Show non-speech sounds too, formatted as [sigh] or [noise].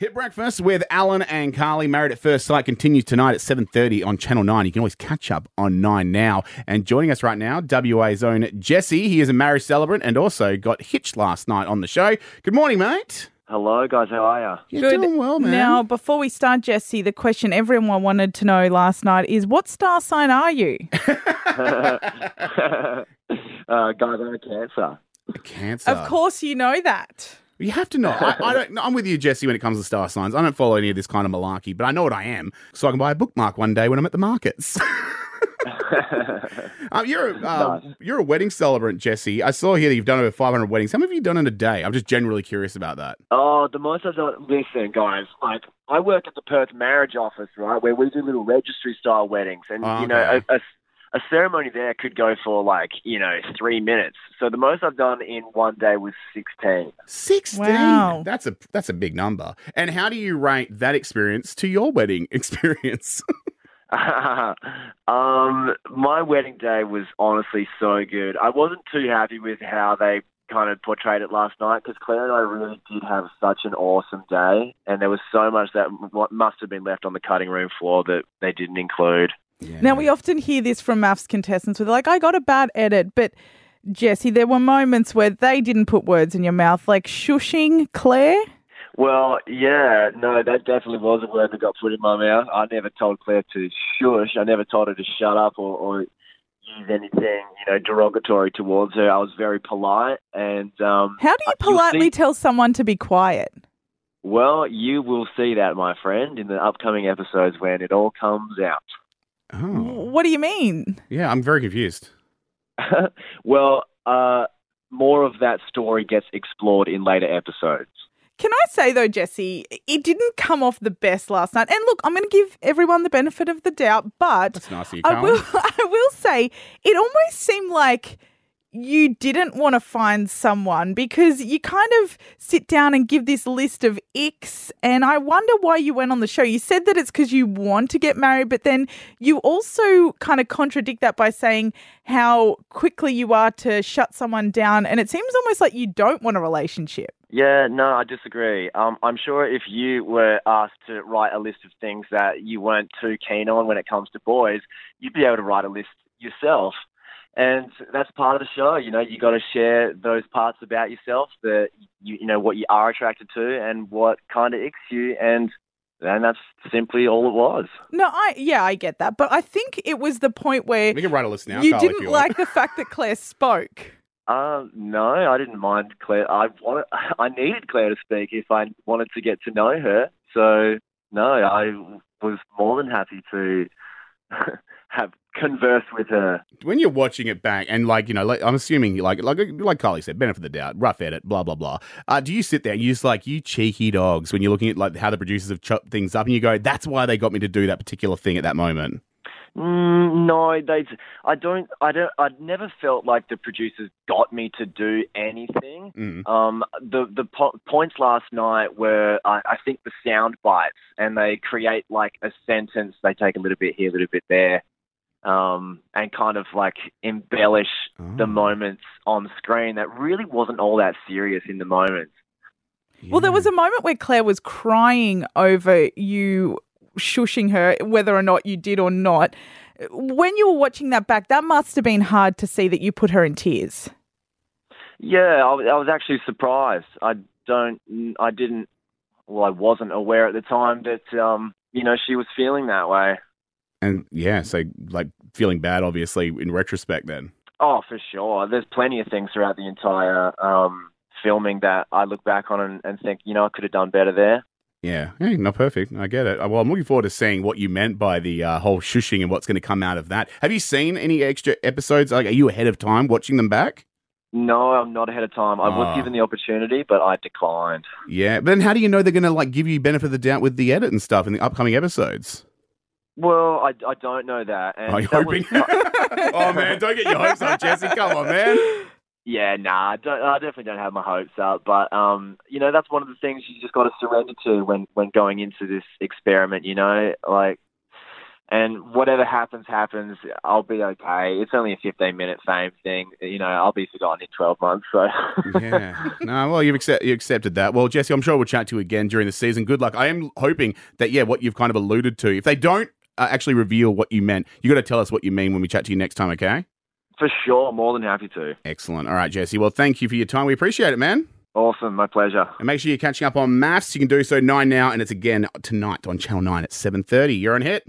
Hit Breakfast with Alan and Carly. Married at First Sight continues tonight at 7.30 on Channel 9. You can always catch up on 9 now. And joining us right now, WA's own Jesse. He is a marriage celebrant and also got hitched last night on the show. Good morning, mate. Hello, guys. How are you? You're doing well, man. Now, before we start, Jesse, the question everyone wanted to know last night is what star sign are you? [laughs] [laughs] uh, guys, I'm a cancer. Cancer. of course, you know that. You have to know. I, I don't. I'm with you, Jesse, when it comes to star signs. I don't follow any of this kind of malarkey, but I know what I am, so I can buy a bookmark one day when I'm at the markets. um, [laughs] you're a, uh, Nice. you're a wedding celebrant, Jesse. I saw here that you've done over 500 weddings. How many have you done in a day? I'm just generally curious about that. oh, the most I've done. Listen, guys. Like, I work at the Perth marriage office, right, where we do little registry style weddings, and Oh, you know, okay. a, a, a ceremony there could go for like you know three minutes. So the most I've done in one day was sixteen. 16. Wow. That's a that's a big number. And how do you rate that experience to your wedding [laughs] experience? [laughs] um, my wedding day was honestly so good. I wasn't too happy with how they kind of portrayed it last night because Claire and I really did have such an awesome day, and there was so much that must have been left on the cutting room floor that they didn't include. Now, we often hear this from MAFS contestants where they're like, I got a bad edit. But, Jesse, there were moments where they didn't put words in your mouth, like shushing Claire. Well, yeah, no, that definitely was a word that got put in my mouth. I never told Claire to shush. I never told her to shut up or, or use anything, you know, derogatory towards her. I was very polite, and um, How do you politely see- tell someone to be quiet? Well, you will see that, my friend, in the upcoming episodes when it all comes out. Oh. What do you mean? Yeah, I'm very confused. [laughs] well, uh, more of that story gets explored in later episodes. Can I say though, Jesse, it didn't come off the best last night. And look, I'm going to give everyone the benefit of the doubt, but That's nice of you, I will. [laughs] I will say it almost seemed like you didn't want to find someone because you kind of sit down and give this list of icks and I wonder why you went on the show. You said that it's because you want to get married, but then you also kind of contradict that by saying how quickly you are to shut someone down and it seems almost like you don't want a relationship. Yeah, no, I disagree. Um, I'm sure if you were asked to write a list of things that you weren't too keen on when it comes to boys, you'd be able to write a list yourself. And that's part of the show. You know, you got to share those parts about yourself that you, you know what you are attracted to and what kind of icks you, and and that's simply all it was. No, I yeah, I get that, but I think it was the point where We can write a list now, you Carly, if didn't you want. like the fact that Claire spoke. [laughs] Um, no, I didn't mind Claire. I wanted, [laughs] I needed Claire to speak if I wanted to get to know her. So no, I was more than happy to [laughs] have converse with her. when you're watching it back and like you know like, i'm assuming like like like carly said benefit of the doubt rough edit blah blah blah uh, do you sit there and you just like you cheeky dogs when you're looking at like how the producers have chopped things up and you go that's why they got me to do that particular thing at that moment Mm, no, they. I don't. I don't. I never felt like the producers got me to do anything. Mm. Um, the the po- points last night were, I, I think, the sound bites, and they create like a sentence. They take a little bit here, a little bit there, um, and kind of like embellish the Oh. moments on screen that really wasn't all that serious in the moment. Well, there was a moment where Claire was crying over you shushing her, whether or not you did or not. When you were watching that back, that must have been hard to see that you put her in tears. Yeah, I, was- I was actually surprised. I don't. I didn't. Well, I wasn't aware at the time that um, you know she was feeling that way. And yeah so like feeling bad obviously in retrospect then Oh, for sure. There's plenty of things throughout the entire um, filming that I look back on and, and think, you know, I could have done better there. yeah hey, not perfect i get it Uh, well i'm looking forward to seeing what you meant by the uh, whole shushing and what's going to come out of that have you seen any extra episodes like are you ahead of time watching them back No, I'm not ahead of time. I Ah. was given the opportunity, but I declined. Yeah, but then how do you know they're going to like give you benefit of the doubt with the edit and stuff in the upcoming episodes? Well, I, I don't know that. And Are you that was- hoping? [laughs] oh man, don't get your hopes up, Jesse. Come on, man. Yeah, nah, I, don't, I definitely don't have my hopes up. But um, you know, that's one of the things you just got to surrender to when when going into this experiment. You know, like And whatever happens, happens. I'll be okay. It's only a 15 minute fame thing. You know, I'll be forgotten in 12 months. So, [laughs] yeah. No, well, you've accept, you accepted that. Well, Jesse, I'm sure we'll chat to you again during the season. Good luck. I am hoping that, yeah, what you've kind of alluded to, if they don't uh, actually reveal what you meant, you got to tell us what you mean when we chat to you next time, okay? for sure, more than happy to. Excellent. All right, Jesse. Well, thank you for your time. We appreciate it, man. Awesome. My pleasure. And make sure you're catching up on MAFS. You can do so nine now, and it's again tonight on Channel 9 at 7.30. You're on hit.